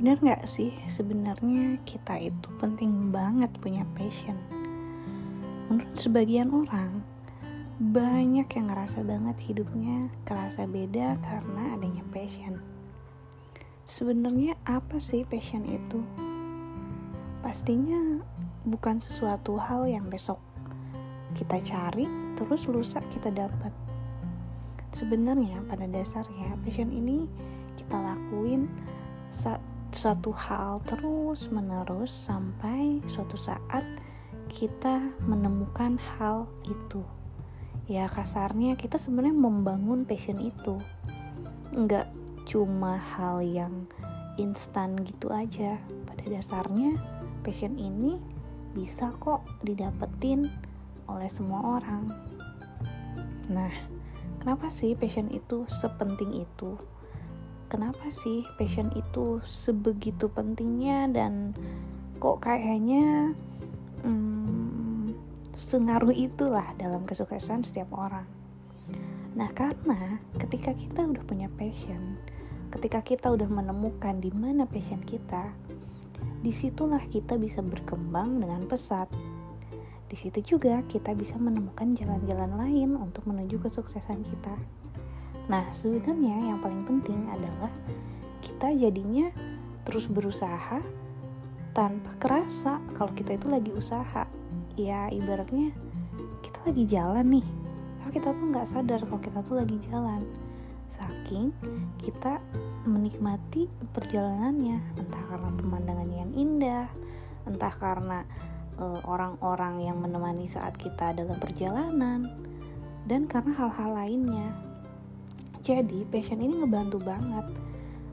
Bener gak sih sebenarnya kita itu penting banget punya passion? Menurut sebagian orang, banyak yang ngerasa banget hidupnya kerasa beda karena adanya passion. Sebenarnya apa sih passion itu? Pastinya bukan sesuatu hal yang besok kita cari terus lusa kita dapat. Sebenarnya pada dasarnya passion ini kita lakuin saat suatu hal terus menerus sampai suatu saat kita menemukan hal itu. Ya kasarnya kita sebenarnya membangun passion itu. Nggak cuma hal yang instan gitu aja. Pada dasarnya passion ini bisa kok didapetin oleh semua orang. Nah kenapa sih passion itu sepenting itu kenapa sih passion itu sebegitu pentingnya dan kok kayaknya hmm, sengaruh itulah dalam kesuksesan setiap orang. Nah karena ketika kita udah punya passion, ketika kita udah menemukan di mana passion kita, di situlah kita bisa berkembang dengan pesat. Di situ juga kita bisa menemukan jalan-jalan lain untuk menuju kesuksesan kita. Nah, sebenarnya yang paling penting adalah kita jadinya terus berusaha tanpa kerasa kalau kita itu lagi usaha. Ya, ibaratnya kita lagi jalan nih, tapi kita tuh nggak sadar kalau kita tuh lagi jalan. Saking kita menikmati perjalanannya, entah karena pemandangan yang indah, entah karena eh, orang-orang yang menemani saat kita dalam perjalanan, dan karena hal-hal lainnya jadi passion ini ngebantu banget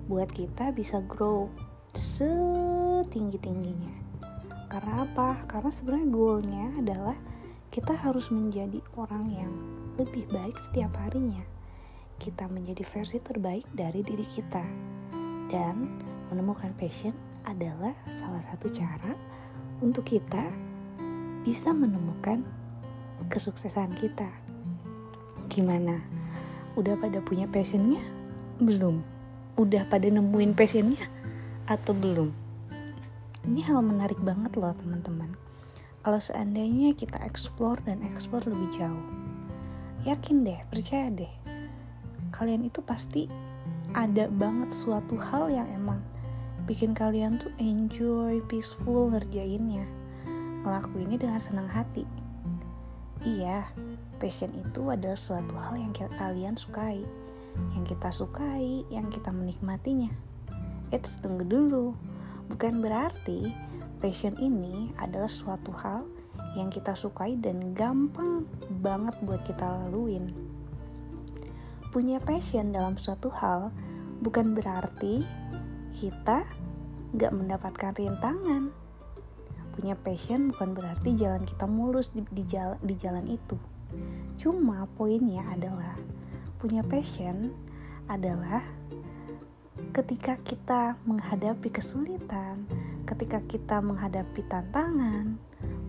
buat kita bisa grow setinggi-tingginya. Karena apa? Karena sebenarnya goalnya adalah kita harus menjadi orang yang lebih baik setiap harinya. Kita menjadi versi terbaik dari diri kita. Dan menemukan passion adalah salah satu cara untuk kita bisa menemukan kesuksesan kita. Gimana? Udah pada punya passionnya? Belum. Udah pada nemuin passionnya? Atau belum? Ini hal menarik banget loh teman-teman. Kalau seandainya kita explore dan explore lebih jauh. Yakin deh, percaya deh. Kalian itu pasti ada banget suatu hal yang emang bikin kalian tuh enjoy, peaceful ngerjainnya. Ngelakuinnya dengan senang hati. Iya, passion itu adalah suatu hal yang kalian sukai, yang kita sukai, yang kita menikmatinya. Eits, tunggu dulu. Bukan berarti passion ini adalah suatu hal yang kita sukai dan gampang banget buat kita laluin. Punya passion dalam suatu hal bukan berarti kita gak mendapatkan rintangan. Punya passion bukan berarti jalan kita mulus di, di, jalan, di jalan itu Cuma poinnya adalah punya passion adalah ketika kita menghadapi kesulitan, ketika kita menghadapi tantangan,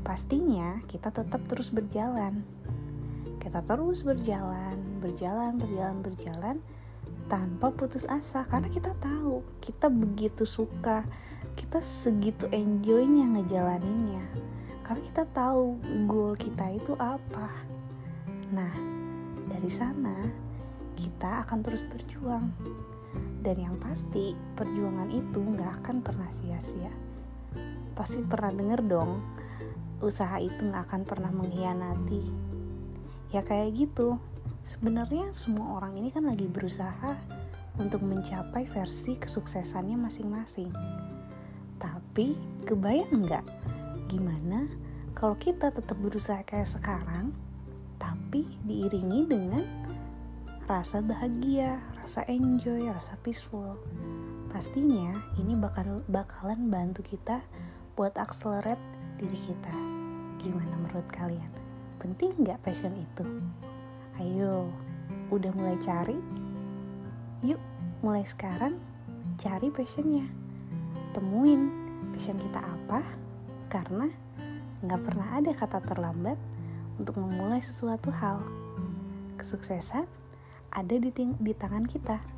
pastinya kita tetap terus berjalan. Kita terus berjalan, berjalan, berjalan, berjalan tanpa putus asa karena kita tahu kita begitu suka, kita segitu enjoynya ngejalaninnya. Karena kita tahu goal kita itu apa. Nah, dari sana kita akan terus berjuang. Dan yang pasti, perjuangan itu nggak akan pernah sia-sia. Pasti pernah denger dong, usaha itu nggak akan pernah mengkhianati. Ya kayak gitu. Sebenarnya semua orang ini kan lagi berusaha untuk mencapai versi kesuksesannya masing-masing. Tapi kebayang nggak gimana kalau kita tetap berusaha kayak sekarang, tapi diiringi dengan rasa bahagia, rasa enjoy, rasa peaceful. Pastinya ini bakal bakalan bantu kita buat accelerate diri kita. Gimana menurut kalian? Penting nggak passion itu? Ayo, udah mulai cari? Yuk, mulai sekarang cari passionnya. Temuin passion kita apa? Karena nggak pernah ada kata terlambat untuk memulai sesuatu hal. Kesuksesan ada di, di tangan kita.